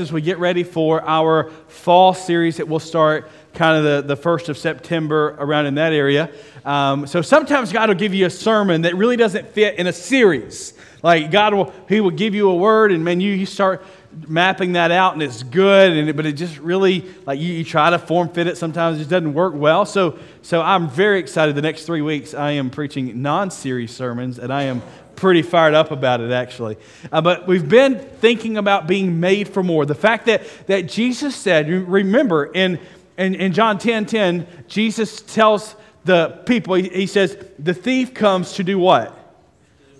as we get ready for our fall series that will start kind of the, the first of September around in that area. Um, so sometimes God will give you a sermon that really doesn't fit in a series. Like God will, He will give you a word, and man, you, you start mapping that out, and it's good, and but it just really like you, you try to form fit it. Sometimes it just doesn't work well. So so I'm very excited. The next three weeks, I am preaching non-series sermons, and I am pretty fired up about it, actually. Uh, but we've been thinking about being made for more. The fact that, that Jesus said, remember, in, in, in John 10 10, Jesus tells the people, he, he says, the thief comes to do what?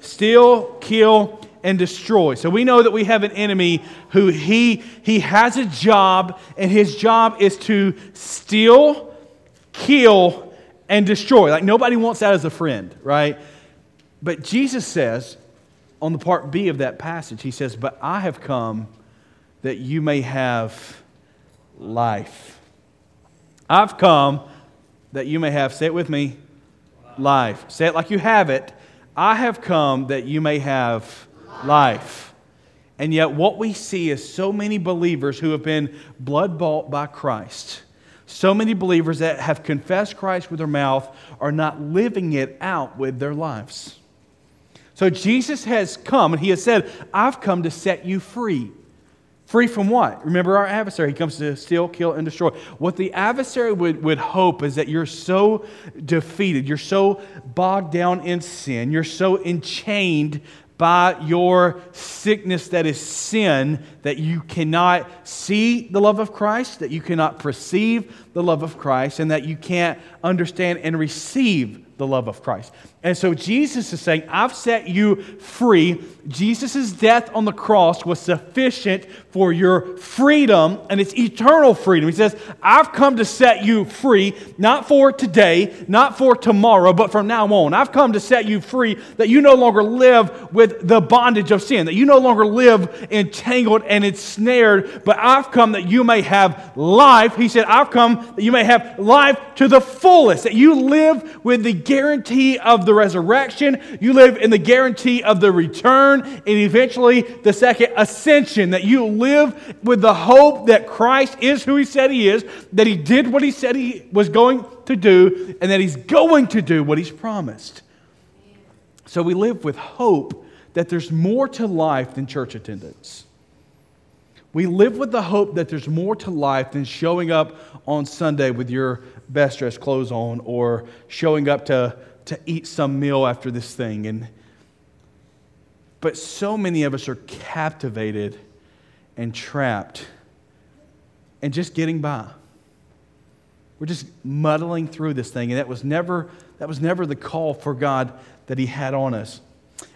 Steal, kill, and destroy. So we know that we have an enemy who he, he has a job, and his job is to steal, kill, and destroy. Like nobody wants that as a friend, right? But Jesus says, on the part B of that passage, he says, But I have come that you may have life. I've come that you may have, say it with me, life. Say it like you have it. I have come that you may have life. And yet, what we see is so many believers who have been blood bought by Christ. So many believers that have confessed Christ with their mouth are not living it out with their lives. So Jesus has come and he has said, I've come to set you free. Free from what? Remember our adversary. He comes to steal, kill, and destroy. What the adversary would, would hope is that you're so defeated, you're so bogged down in sin, you're so enchained by your sickness that is sin that you cannot see the love of Christ, that you cannot perceive the love of Christ, and that you can't understand and receive the love of Christ. And so Jesus is saying, I've set you free. Jesus' death on the cross was sufficient for your freedom, and it's eternal freedom. He says, I've come to set you free, not for today, not for tomorrow, but from now on. I've come to set you free that you no longer live with the bondage of sin, that you no longer live entangled and ensnared, but I've come that you may have life. He said, I've come that you may have life to the fullest, that you live with the guarantee of the resurrection, you live in the guarantee of the return, and eventually the second ascension, that you live with the hope that Christ is who he said he is, that he did what he said he was going to do, and that he's going to do what he's promised. So we live with hope that there's more to life than church attendance. We live with the hope that there's more to life than showing up on Sunday with your best dressed clothes on or showing up to, to eat some meal after this thing. And, but so many of us are captivated and trapped and just getting by. We're just muddling through this thing. And that was never, that was never the call for God that He had on us.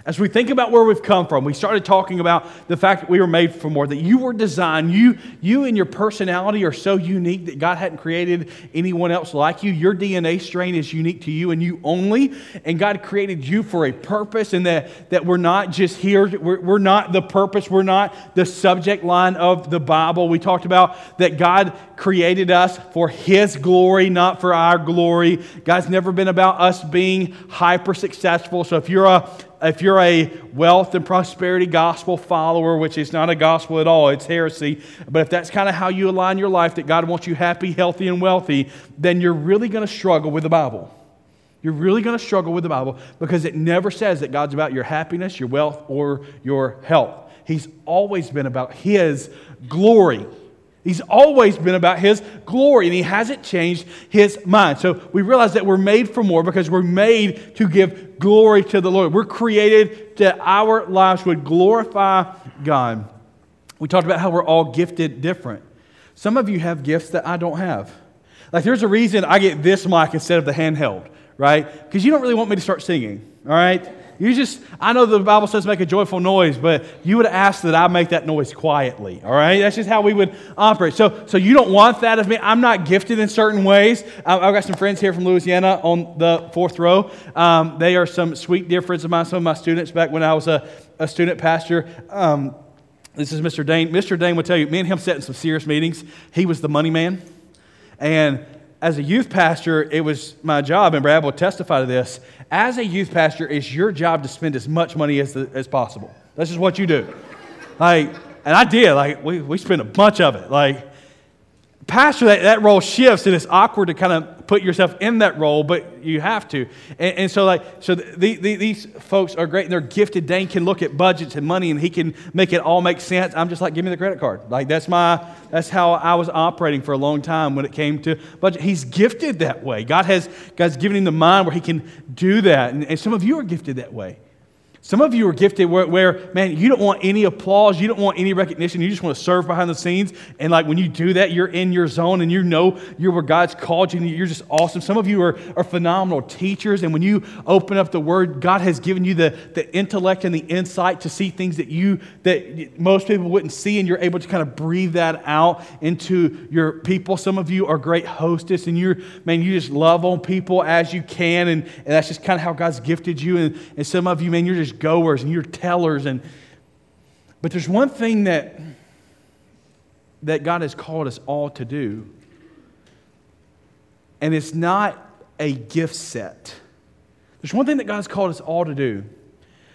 As we think about where we've come from, we started talking about the fact that we were made for more, that you were designed, you, you and your personality are so unique that God hadn't created anyone else like you. Your DNA strain is unique to you and you only. And God created you for a purpose, and that, that we're not just here, we're, we're not the purpose, we're not the subject line of the Bible. We talked about that God created us for His glory, not for our glory. God's never been about us being hyper successful. So if you're a if you're a wealth and prosperity gospel follower, which is not a gospel at all, it's heresy, but if that's kind of how you align your life, that God wants you happy, healthy, and wealthy, then you're really going to struggle with the Bible. You're really going to struggle with the Bible because it never says that God's about your happiness, your wealth, or your health. He's always been about His glory. He's always been about His glory, and He hasn't changed His mind. So we realize that we're made for more because we're made to give glory to the Lord. We're created that our lives would glorify God. We talked about how we're all gifted different. Some of you have gifts that I don't have. Like, there's a reason I get this mic instead of the handheld, right? Because you don't really want me to start singing, all right? You just, I know the Bible says make a joyful noise, but you would ask that I make that noise quietly, all right? That's just how we would operate. So, so you don't want that of me. I'm not gifted in certain ways. I've got some friends here from Louisiana on the fourth row. Um, they are some sweet dear friends of mine, some of my students back when I was a, a student pastor. Um, this is Mr. Dane. Mr. Dane will tell you, me and him sat in some serious meetings. He was the money man. And as a youth pastor, it was my job, and Brad will testify to this. As a youth pastor, it's your job to spend as much money as, the, as possible. That's just what you do. Like, And I did. Like, we, we spent a bunch of it. Like, pastor, that, that role shifts, and it's awkward to kind of put yourself in that role, but you have to. And, and so, like, so the, the, these folks are great, and they're gifted. Dane can look at budgets and money, and he can make it all make sense. I'm just like, give me the credit card. Like, that's my, that's how I was operating for a long time when it came to budget. He's gifted that way. God has, God's given him the mind where he can do that, and, and some of you are gifted that way. Some of you are gifted where, where, man, you don't want any applause, you don't want any recognition, you just want to serve behind the scenes. And like when you do that, you're in your zone and you know you're where God's called you and you're just awesome. Some of you are, are phenomenal teachers, and when you open up the Word, God has given you the, the intellect and the insight to see things that you that most people wouldn't see, and you're able to kind of breathe that out into your people. Some of you are great hostess, and you're man, you just love on people as you can, and, and that's just kind of how God's gifted you. And, and some of you, man, you're just goers and you're tellers. And, but there's one thing that, that God has called us all to do, and it's not a gift set. There's one thing that God's called us all to do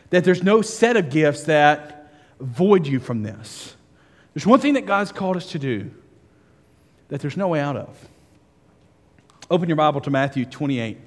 that there's no set of gifts that void you from this. There's one thing that God's called us to do that there's no way out of. Open your Bible to Matthew 28.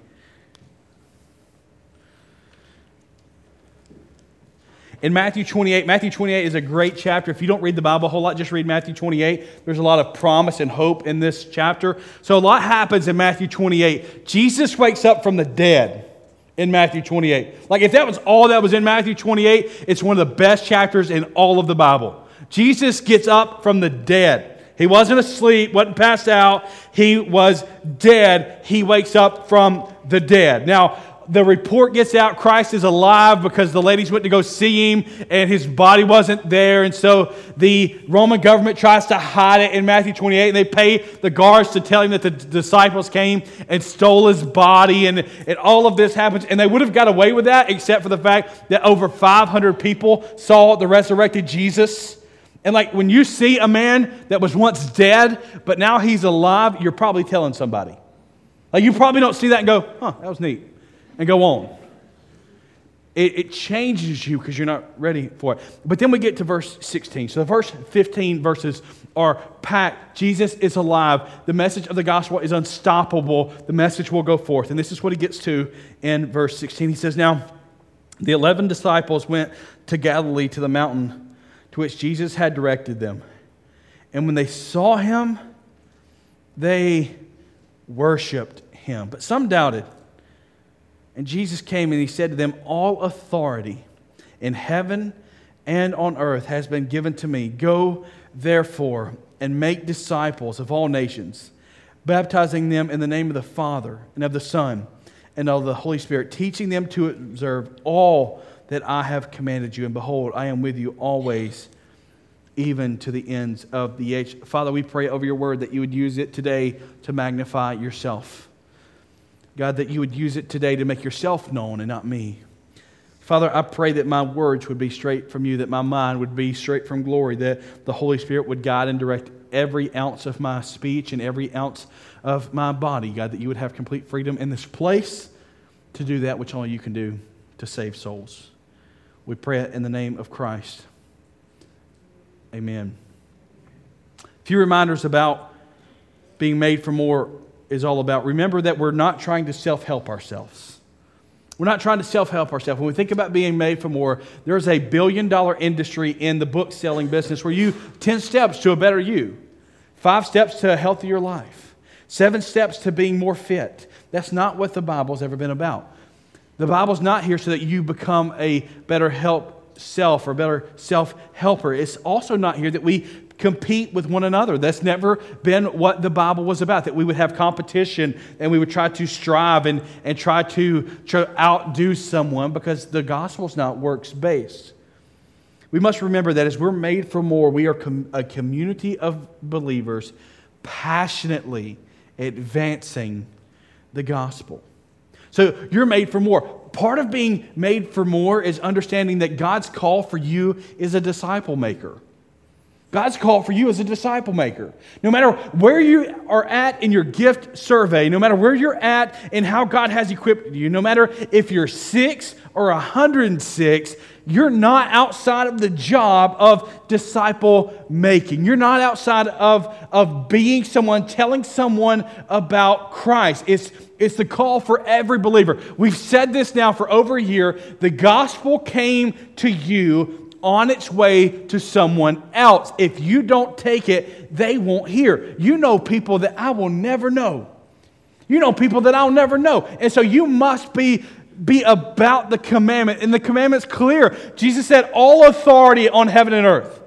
In Matthew 28. Matthew 28 is a great chapter. If you don't read the Bible a whole lot, just read Matthew 28. There's a lot of promise and hope in this chapter. So a lot happens in Matthew 28. Jesus wakes up from the dead in Matthew 28. Like if that was all that was in Matthew 28, it's one of the best chapters in all of the Bible. Jesus gets up from the dead. He wasn't asleep, wasn't passed out. He was dead. He wakes up from the dead. Now, the report gets out Christ is alive because the ladies went to go see him and his body wasn't there. And so the Roman government tries to hide it in Matthew 28 and they pay the guards to tell him that the disciples came and stole his body. And, and all of this happens. And they would have got away with that except for the fact that over 500 people saw the resurrected Jesus. And like when you see a man that was once dead, but now he's alive, you're probably telling somebody. Like you probably don't see that and go, huh, that was neat and go on. It, it changes you because you're not ready for it. But then we get to verse 16. So the verse 15 verses are packed. Jesus is alive. The message of the gospel is unstoppable. The message will go forth. And this is what he gets to in verse 16. He says, Now, the 11 disciples went to Galilee to the mountain to which Jesus had directed them. And when they saw him, they worshiped him. But some doubted. And Jesus came and he said to them, All authority in heaven and on earth has been given to me. Go, therefore, and make disciples of all nations, baptizing them in the name of the Father and of the Son and of the Holy Spirit, teaching them to observe all that I have commanded you. And behold, I am with you always, even to the ends of the age. Father, we pray over your word that you would use it today to magnify yourself. God, that you would use it today to make yourself known and not me. Father, I pray that my words would be straight from you, that my mind would be straight from glory, that the Holy Spirit would guide and direct every ounce of my speech and every ounce of my body. God, that you would have complete freedom in this place to do that which only you can do to save souls. We pray it in the name of Christ. Amen. A few reminders about being made for more is all about. Remember that we're not trying to self help ourselves. We're not trying to self help ourselves. When we think about being made for more, there's a billion dollar industry in the book selling business where you 10 steps to a better you, five steps to a healthier life, seven steps to being more fit. That's not what the Bible's ever been about. The Bible's not here so that you become a better help self or better self helper. It's also not here that we compete with one another. That's never been what the Bible was about, that we would have competition and we would try to strive and, and try to, to outdo someone because the gospel is not works based. We must remember that as we're made for more, we are com- a community of believers passionately advancing the gospel. So you're made for more. Part of being made for more is understanding that God's call for you is a disciple maker. God's call for you as a disciple maker. No matter where you are at in your gift survey, no matter where you're at and how God has equipped you, no matter if you're six or 106, you're not outside of the job of disciple making. You're not outside of, of being someone, telling someone about Christ. It's, it's the call for every believer. We've said this now for over a year. The gospel came to you on its way to someone else. If you don't take it, they won't hear. You know people that I will never know. You know people that I'll never know. And so you must be be about the commandment. And the commandment's clear. Jesus said, All authority on heaven and earth.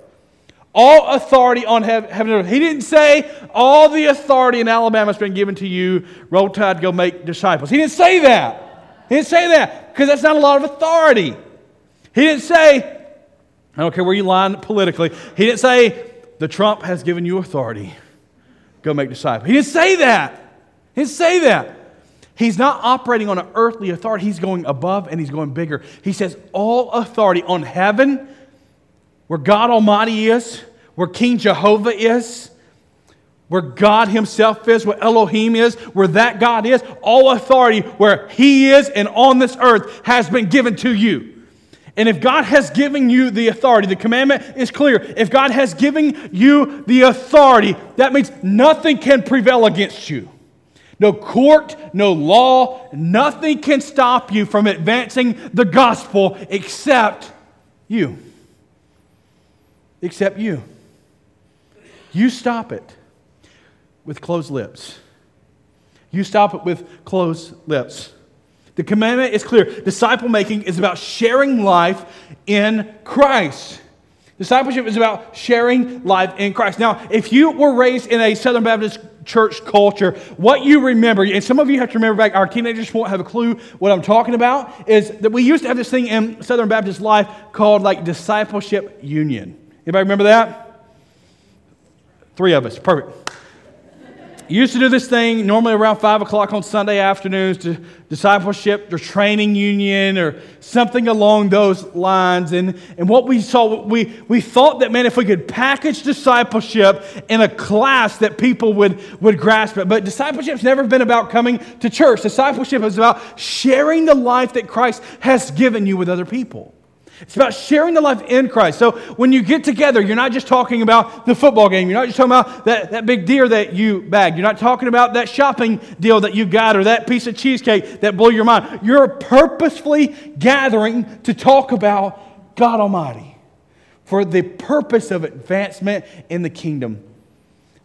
All authority on heaven and earth. He didn't say, All the authority in Alabama has been given to you. Roll tide, go make disciples. He didn't say that. He didn't say that because that's not a lot of authority. He didn't say, I don't care where you line politically. He didn't say, the Trump has given you authority. Go make disciples. He didn't say that. He didn't say that. He's not operating on an earthly authority. He's going above and he's going bigger. He says, all authority on heaven, where God Almighty is, where King Jehovah is, where God Himself is, where Elohim is, where that God is, all authority where He is and on this earth has been given to you. And if God has given you the authority, the commandment is clear. If God has given you the authority, that means nothing can prevail against you. No court, no law, nothing can stop you from advancing the gospel except you. Except you. You stop it with closed lips. You stop it with closed lips. The commandment is clear. Disciple making is about sharing life in Christ. Discipleship is about sharing life in Christ. Now, if you were raised in a Southern Baptist church culture, what you remember, and some of you have to remember back, our teenagers won't have a clue what I'm talking about, is that we used to have this thing in Southern Baptist life called like discipleship union. Anybody remember that? Three of us. Perfect used to do this thing normally around 5 o'clock on Sunday afternoons to discipleship or training union or something along those lines. And, and what we saw, we, we thought that, man, if we could package discipleship in a class that people would, would grasp it. But discipleship's never been about coming to church. Discipleship is about sharing the life that Christ has given you with other people. It's about sharing the life in Christ. So when you get together, you're not just talking about the football game. You're not just talking about that, that big deer that you bagged. You're not talking about that shopping deal that you got or that piece of cheesecake that blew your mind. You're purposefully gathering to talk about God Almighty for the purpose of advancement in the kingdom.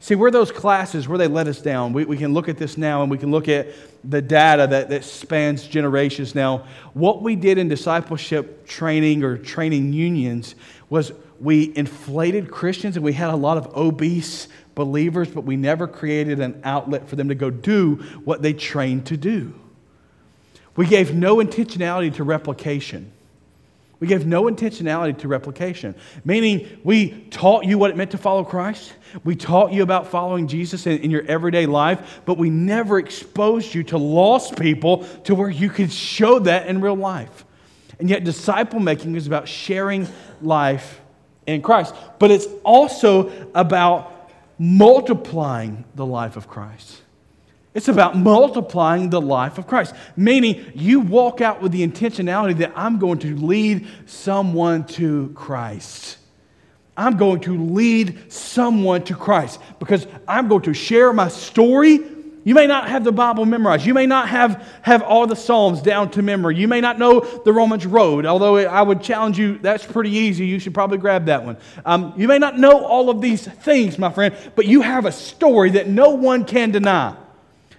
See, we're those classes where they let us down. We, we can look at this now and we can look at the data that, that spans generations now. What we did in discipleship training or training unions was we inflated Christians and we had a lot of obese believers, but we never created an outlet for them to go do what they trained to do. We gave no intentionality to replication. We gave no intentionality to replication, meaning we taught you what it meant to follow Christ. We taught you about following Jesus in, in, your everyday life, but we never exposed you to lost people to where you could show that in real life. And yet, disciple making is about sharing life in Christ, but it's also about multiplying the life of Christ. It's about multiplying the life of Christ, meaning you walk out with the intentionality that I'm going to lead someone to Christ. I'm going to lead someone to Christ because I'm going to share my story. You may not have the Bible memorized. You may not have, have all the Psalms down to memory. You may not know the Romans Road, although I would challenge you, that's pretty easy. You should probably grab that one. Um, you may not know all of these things, my friend, but you have a story that no one can deny.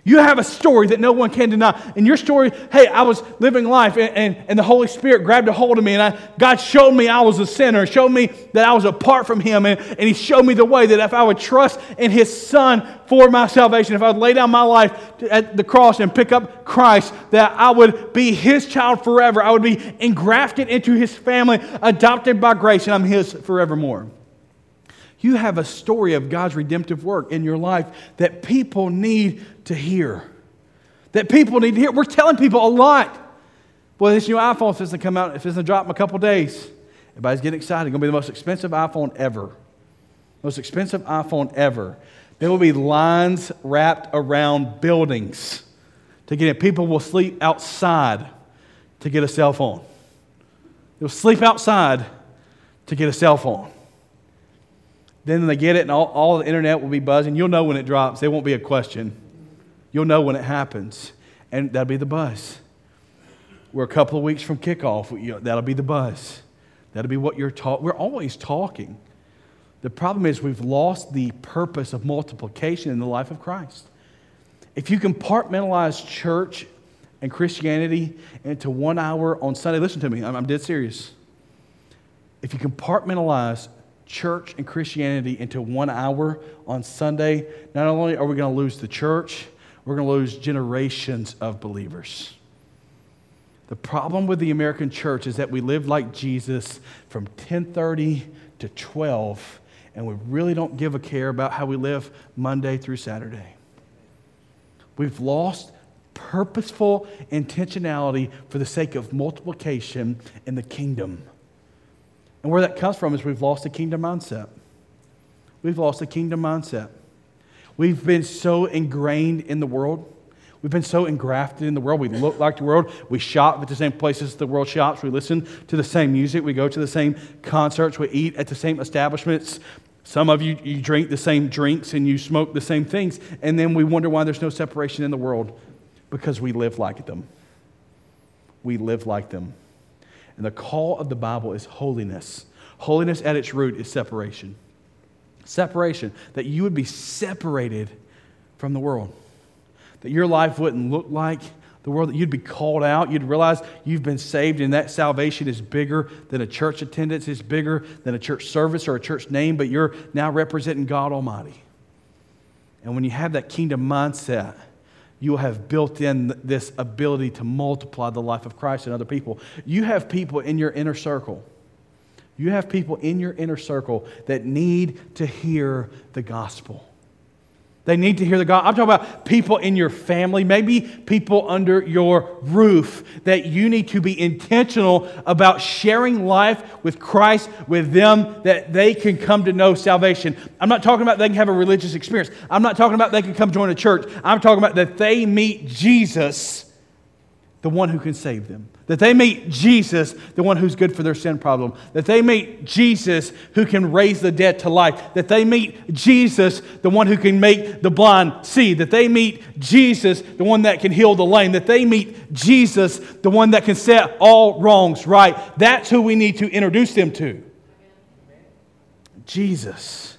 You have a story that no one can deny. And your story, hey, I was living life and, and, and, the Holy Spirit grabbed a hold of me and I, God showed me I was a sinner, showed me that I was apart from Him. And, and He showed me the way that if I would trust in His Son for my salvation, if I would lay down my life at the cross and pick up Christ, that I would be His child forever. I would be engrafted into His family, adopted by grace, and I'm His forevermore. You have a story of God's redemptive work in your life that people need to hear. That people need to hear. We're telling people a lot. Boy, this new iPhone is going to come out, if it's going to drop in a couple days. Everybody's getting excited. It's going to be the most expensive iPhone ever. most expensive iPhone ever, there will be lines wrapped around buildings to get it. People will sleep outside to get a cell phone. They'll sleep outside to get a cell phone. Then they get it, and all, all the internet will be buzzing. You'll know when it drops. There won't be a question. You'll know when it happens, and that'll be the buzz. We're a couple of weeks from kickoff. That'll be the buzz. That'll be what you're talking. We're always talking. The problem is we've lost the purpose of multiplication in the life of Christ. If you compartmentalize church and Christianity into one hour on Sunday, listen to me, I'm, I'm dead serious. If you compartmentalize church and Christianity into one hour on Sunday, not only are we going to lose the church, we're going to lose generations of believers. The problem with the American church is that we live like Jesus from 10:30 to 12 and we really don't give a care about how we live Monday through Saturday. We've lost purposeful intentionality for the sake of multiplication in the kingdom. And where that comes from is we've lost a kingdom mindset. We've lost a kingdom mindset. We've been so ingrained in the world. We've been so engrafted in the world. We look like the world. We shop at the same places the world shops. We listen to the same music. We go to the same concerts. We eat at the same establishments. Some of you, you drink the same drinks and you smoke the same things. And then we wonder why there's no separation in the world because we live like them. We live like them. And the call of the Bible is holiness. Holiness at its root is separation. Separation, that you would be separated from the world, that your life wouldn't look like the world, that you'd be called out. You'd realize you've been saved, and that salvation is bigger than a church attendance, is bigger than a church service or a church name, but you're now representing God Almighty. And when you have that kingdom mindset, you have built in this ability to multiply the life of Christ in other people. You have people in your inner circle. You have people in your inner circle that need to hear the gospel. They need to hear the gospel. I'm talking about people in your family, maybe people under your roof, that you need to be intentional about sharing life with Christ with them that they can come to know salvation. I'm not talking about they can have a religious experience. I'm not talking about they can come join a church. I'm talking about that they meet Jesus, the one who can save them. That they meet Jesus, the one who's good for their sin problem. That they meet Jesus, who can raise the dead to life. That they meet Jesus, the one who can make the blind see. That they meet Jesus, the one that can heal the lame. That they meet Jesus, the one that can set all wrongs right. That's who we need to introduce them to. Jesus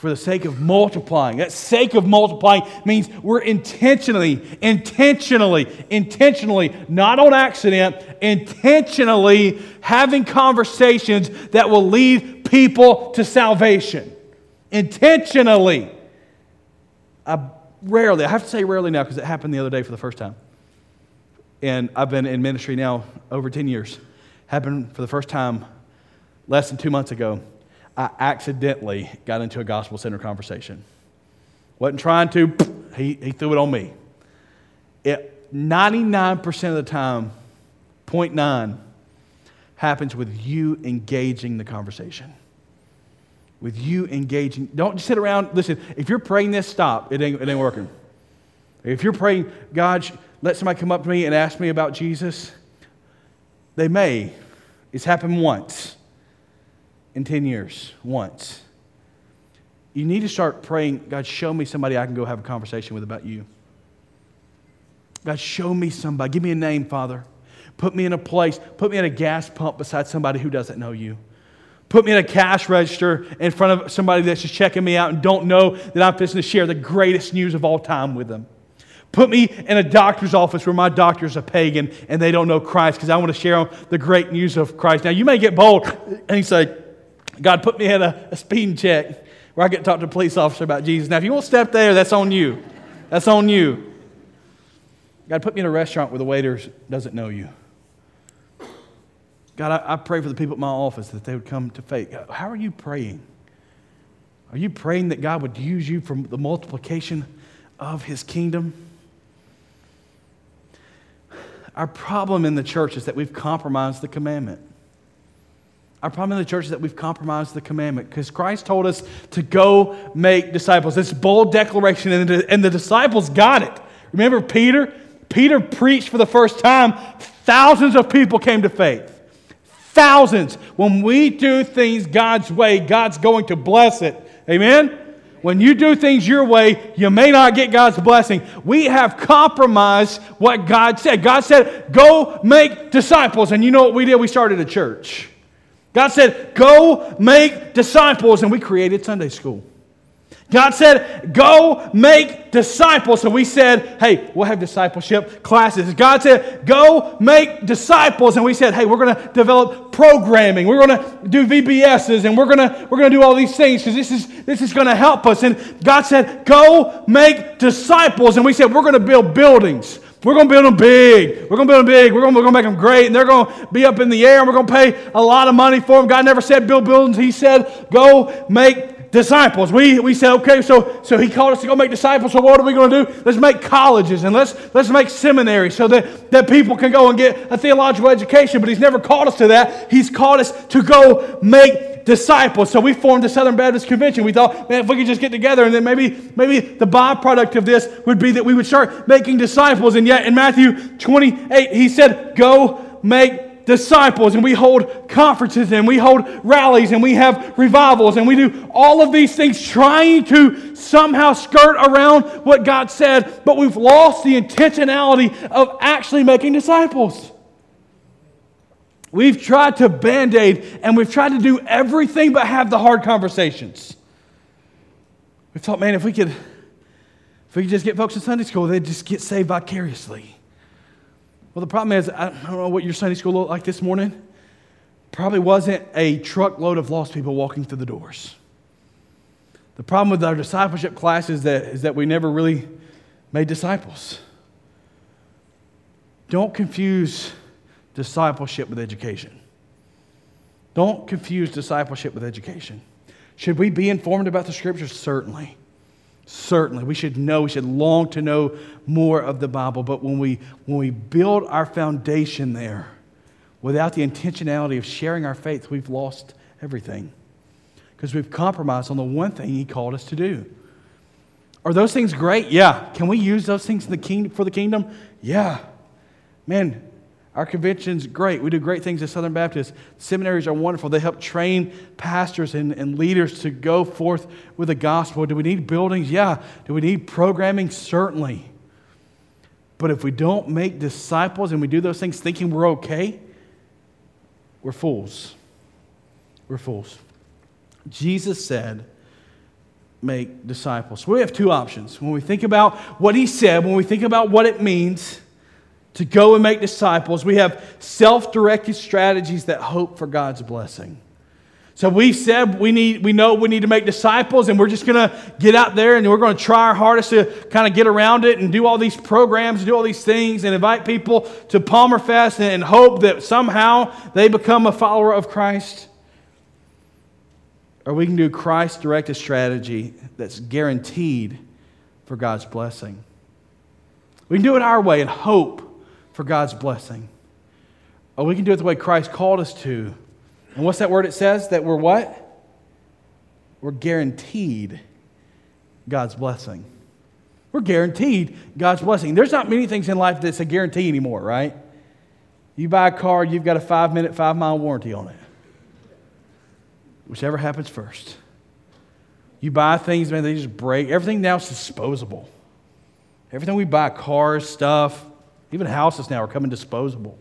for the sake of multiplying. That sake of multiplying means we're intentionally, intentionally, intentionally, not on accident, intentionally having conversations that will lead people to salvation. Intentionally. I rarely, I have to say rarely now because it happened the other day for the first time. And I've been in ministry now over 10 years. Happened for the first time less than two months ago I accidentally got into a gospel center conversation. Wasn't trying to, he, he threw it on me. It, 99% of the time, 0.9, happens with you engaging the conversation. With you engaging. Don't just sit around. Listen, if you're praying this, stop. It ain't, it ain't working. If you're praying, God, let somebody come up to me and ask me about Jesus, they may. It's happened once in 10 years, once. You need to start praying, God, show me somebody I can go have a conversation with about you. God, show me somebody. Give me a name, Father. Put me in a place, put me in a gas pump beside somebody who doesn't know you. Put me in a cash register in front of somebody that's just checking me out and don't know that I'm fixing to share the greatest news of all time with them. Put me in a doctor's office where my doctor's a pagan and they don't know Christ because I want to share the great news of Christ. Now, you may get bold and you say, God put me in a, a speeding check where I get to talk to a police officer about Jesus. Now, if you won't step there, that's on you. That's on you. God put me in a restaurant where the waiter doesn't know you. God, I, I pray for the people at my office that they would come to faith. How are you praying? Are you praying that God would use you for the multiplication of his kingdom? Our problem in the church is that we've compromised the commandment. Our problem in the church is that we've compromised the commandment because Christ told us to go make disciples. This bold declaration, and the, and the disciples got it. Remember Peter? Peter preached for the first time. Thousands of people came to faith. Thousands. When we do things God's way, God's going to bless it. Amen? When you do things your way, you may not get God's blessing. We have compromised what God said. God said, go make disciples. And you know what we did? We started a church. God said, Go make disciples, and we created Sunday school. God said, Go make disciples. So we said, Hey, we'll have discipleship classes. God said, Go make disciples. And we said, Hey, we're going to develop programming. We're going to do VBSs and we're going to, we're going to do all these things because this is, this is going to help us. And God said, Go make disciples. And we said, We're going to build buildings. We're going to build them big. We're going to build them big. We're going, to, make them great. And they're going to be up in the air and we're going to pay a lot of money for them. God never said build buildings. He said go make disciples. We, we said, okay, so, so he called us to go make disciples. So what are we going to do? Let's make colleges and let's, let's make seminaries so that, that people can go and get a theological education. But he's never called us to that. He's called us to go make disciples. So we formed the Southern Baptist Convention. We thought, man, if we could just get together and then maybe, maybe the byproduct of this would be that we would start making disciples. And yet in Matthew 28, he said, go make disciples. And we hold conferences and we hold rallies and we have revivals and we do all of these things trying to somehow skirt around what God said, but we've lost the intentionality of actually making disciples. We've tried to band aid and we've tried to do everything but have the hard conversations. We thought, man, if we could, if we could just get folks in Sunday school, they'd just get saved vicariously. Well, the problem is, I don't know what your Sunday school looked like this morning. Probably wasn't a truckload of lost people walking through the doors. The problem with our discipleship class is that, is that we never really made disciples. Don't confuse discipleship with education. Don't confuse discipleship with education. Should we be informed about the scriptures? Certainly. Certainly. We should know, we should long to know more of the Bible. But when we, when we build our foundation there without the intentionality of sharing our faith, we've lost everything. Because we've compromised on the one thing He called us to do. Are those things great? Yeah. Can we use those things in the king, for the kingdom? Yeah. Man, our convention's great. We do great things at Southern Baptist. Seminaries are wonderful. They help train pastors and, and leaders to go forth with the gospel. Do we need buildings? Yeah. Do we need programming? Certainly. But if we don't make disciples and we do those things thinking we're okay, we're fools. We're fools. Jesus said, make disciples. We have two options. When we think about what he said, when we think about what it means, to go and make disciples, we have self directed strategies that hope for God's blessing. So we've said we need we know we need to make disciples and we're just to get out there and we're to try our hardest to kind of get around it and do all these programs, do all these things and invite people to Palmer Fest and hope that somehow they become a follower of Christ. Or we can do Christ directed strategy that's guaranteed for God's blessing. We can do it our way and hope for God's blessing. Or we can do it the way Christ called us to. And what's that word it says? That we're what? We're guaranteed God's blessing. We're guaranteed God's blessing. There's not many things in life that's a guarantee anymore, right? You buy a car, you've got a five minute, five mile warranty on it. Whichever happens first. You buy things, man, they just break. Everything now is disposable. Everything we buy, cars, stuff, even houses now are coming disposable.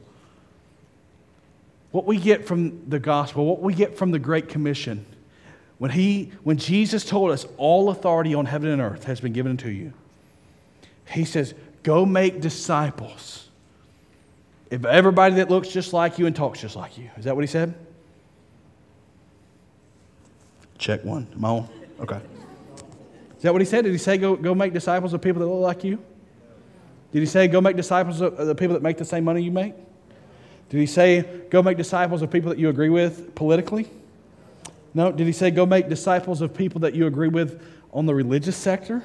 What we get from the gospel, what we get from the Great Commission, when, he, when Jesus told us all authority on heaven and earth has been given to you, he says, Go make disciples. If everybody that looks just like you and talks just like you. Is that what he said? Check one. Am I on? Okay. Is that what he said? Did he say go, go make disciples of people that look like you? Did he say, go make disciples of the people that make the same money you make? Did he say, go make disciples of people that you agree with politically? No. Did he say, go make disciples of people that you agree with on the religious sector?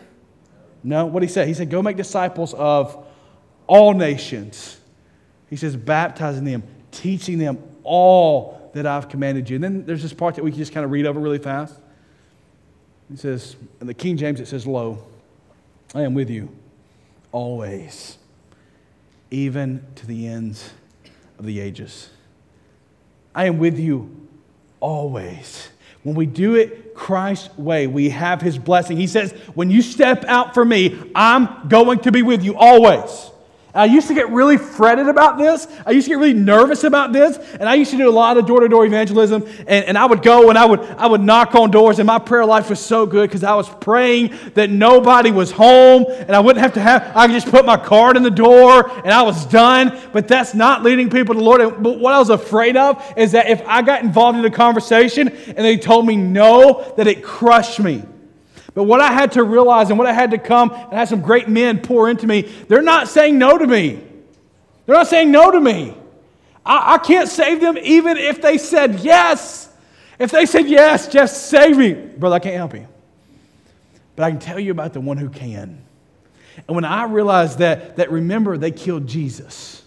No. What did he say? He said, go make disciples of all nations. He says, baptizing them, teaching them all that I've commanded you. And then there's this part that we can just kind of read over really fast. He says, in the King James, it says, Lo, I am with you always, even to the ends of the ages. I am with you always. When we do it Christ's way, we have his blessing. He says, When you step out for me, I'm going to be with you always. I used to get really fretted about this. I used to get really nervous about this. And I used to do a lot of door to door evangelism. And, and I would go and I would, I would knock on doors. And my prayer life was so good because I was praying that nobody was home. And I wouldn't have to have, I could just put my card in the door and I was done. But that's not leading people to the Lord. But what I was afraid of is that if I got involved in a conversation and they told me no, that it crushed me. But what I had to realize and what I had to come and have some great men pour into me, they're not saying no to me. They're not saying no to me. I, I can't save them even if they said yes. If they said yes, just save me. Brother, I can't help you. But I can tell you about the one who can. And when I realized that, that remember, they killed Jesus.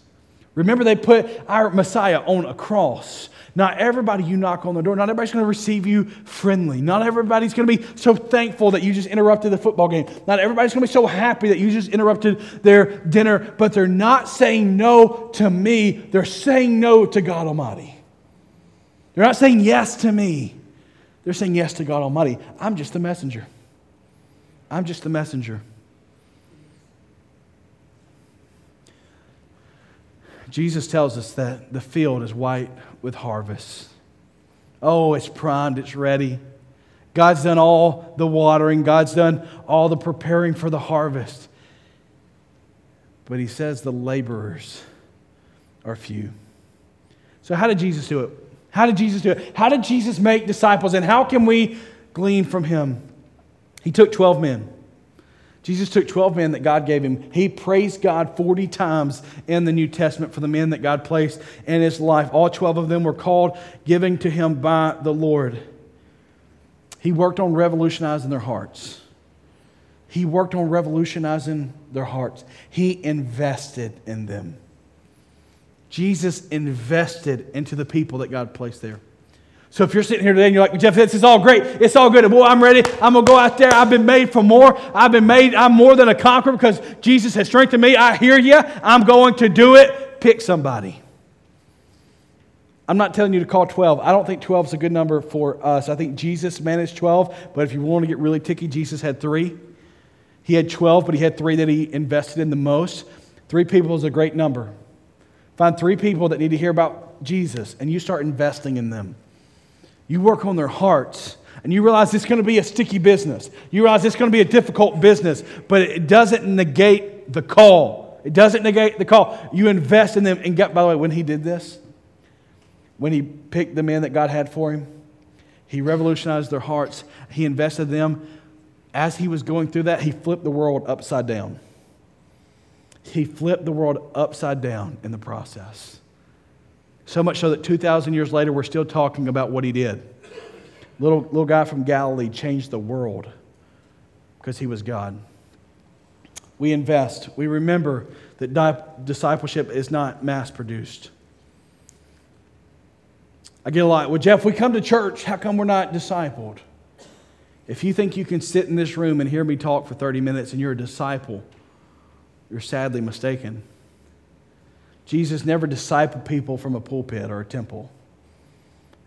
Remember, they put our Messiah on a cross. Not everybody you knock on the door, not everybody's going to receive you friendly. Not everybody's going to be so thankful that you just interrupted the football game. Not everybody's going to be so happy that you just interrupted their dinner, but they're not saying no to me. They're saying no to God Almighty. They're not saying yes to me. They're saying yes to God Almighty. I'm just the messenger. I'm just the messenger. Jesus tells us that the field is white with harvest. Oh, it's primed, it's ready. God's done all the watering, God's done all the preparing for the harvest. But he says the laborers are few. So, how did Jesus do it? How did Jesus do it? How did Jesus make disciples? And how can we glean from him? He took 12 men. Jesus took 12 men that God gave him. He praised God 40 times in the New Testament for the men that God placed in his life. All 12 of them were called, giving to him by the Lord. He worked on revolutionizing their hearts. He worked on revolutionizing their hearts. He invested in them. Jesus invested into the people that God placed there. So if you're sitting here today and you're like, Jeff, this is all great. It's all good. Boy, I'm ready. I'm going to go out there. I've been made for more. I've been made, I'm more than a conqueror because Jesus has strengthened me. I hear you. I'm going to do it. Pick somebody. I'm not telling you to call 12. I don't think 12 is a good number for us. I think Jesus managed 12, but if you want to get really ticky, Jesus had three. He had 12, but he had three that he invested in the most. Three people is a great number. Find three people that need to hear about Jesus, and you start investing in them. You work on their hearts and you realize it's going to be a sticky business. You realize it's going to be a difficult business, but it doesn't negate the call. It doesn't negate the call. You invest in them. And get, by the way, when he did this, when he picked the men that God had for him, he revolutionized their hearts. He invested them. As he was going through that, he flipped the world upside down. He flipped the world upside down in the process. So much so that 2,000 years later, we're still talking about what he did. Little, little guy from Galilee changed the world because he was God. We invest. We remember that di- discipleship is not mass produced. I get a lot. Well, Jeff, we come to church. How come we're not discipled? If you think you can sit in this room and hear me talk for 30 minutes and you're a disciple, you're sadly mistaken. Jesus never discipled people from a pulpit or a temple.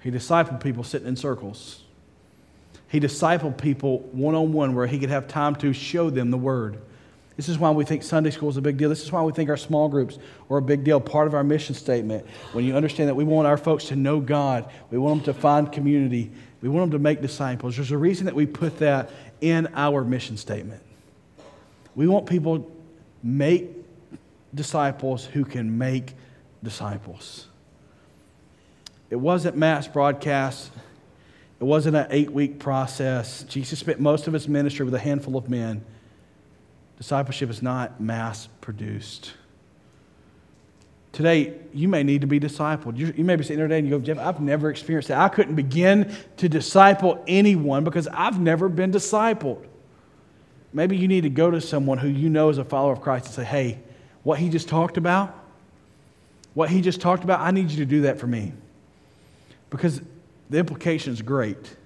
He discipled people sitting in circles. He discipled people one on one where he could have time to show them the word. This is why we think Sunday school is a big deal. This is why we think our small groups are a big deal, part of our mission statement. When you understand that we want our folks to know God, we want them to find community, we want them to make disciples. There's a reason that we put that in our mission statement. We want people make disciples who can make disciples. It wasn't mass broadcast. It wasn't an eight week process. Jesus spent most of his ministry with a handful of men. Discipleship is not mass produced. Today, you may need to be discipled. You, may be sitting there today and you go, Jeff, I've never experienced that. I couldn't begin to disciple anyone because I've never been discipled. Maybe you need to go to someone who you know is a follower of Christ and say, hey, what he just talked about, what he just talked about, I need you to do that for me. Because the implication is great.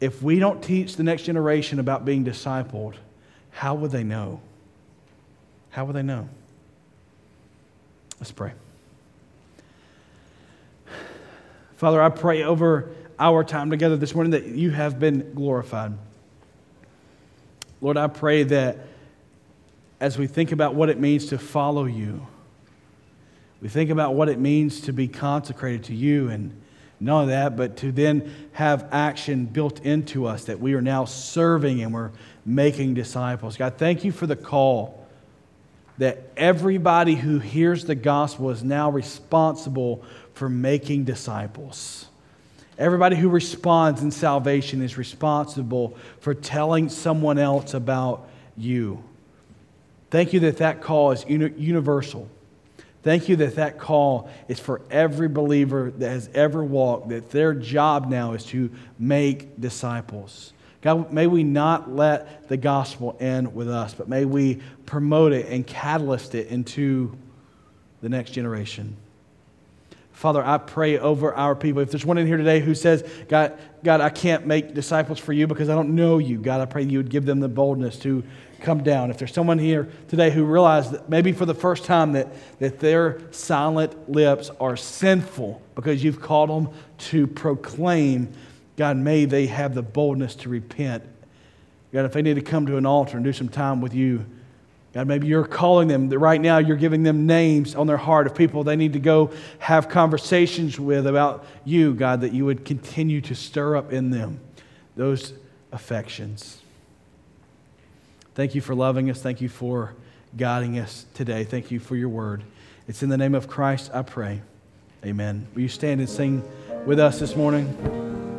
If we don't teach the next generation about being discipled, how would they know? How would they know? Let's pray. Father, I pray over our time together this morning that you have been glorified. Lord, I pray that as we think about what it means to follow you, we think about what it means to be consecrated to you and not only that, but to then have action built into us that we are now serving and we're making disciples. God, thank you for the call that everybody who hears the gospel is now responsible for making disciples. Everybody who responds in salvation is responsible for telling someone else about you. Thank you that that call is universal. Thank you that that call is for every believer that has ever walked, that their job now is to make disciples. God, may we not let the gospel end with us, but may we promote it and catalyst it into the next generation. Father, I pray over our people. If there's one in here today who says, God, God, I can't make disciples for you because I don't know you, God, I pray you would give them the boldness to come down. If there's someone here today who realized that maybe for the first time that, that their silent lips are sinful because you've called them to proclaim, God, may they have the boldness to repent. God, if they need to come to an altar and do some time with you, God, maybe you're calling them right now, you're giving them names on their heart of people they need to go have conversations with about you, God, that you would continue to stir up in them those affections. Thank you for loving us. Thank you for guiding us today. Thank you for your word. It's in the name of Christ I pray. Amen. Will you stand and sing with us this morning?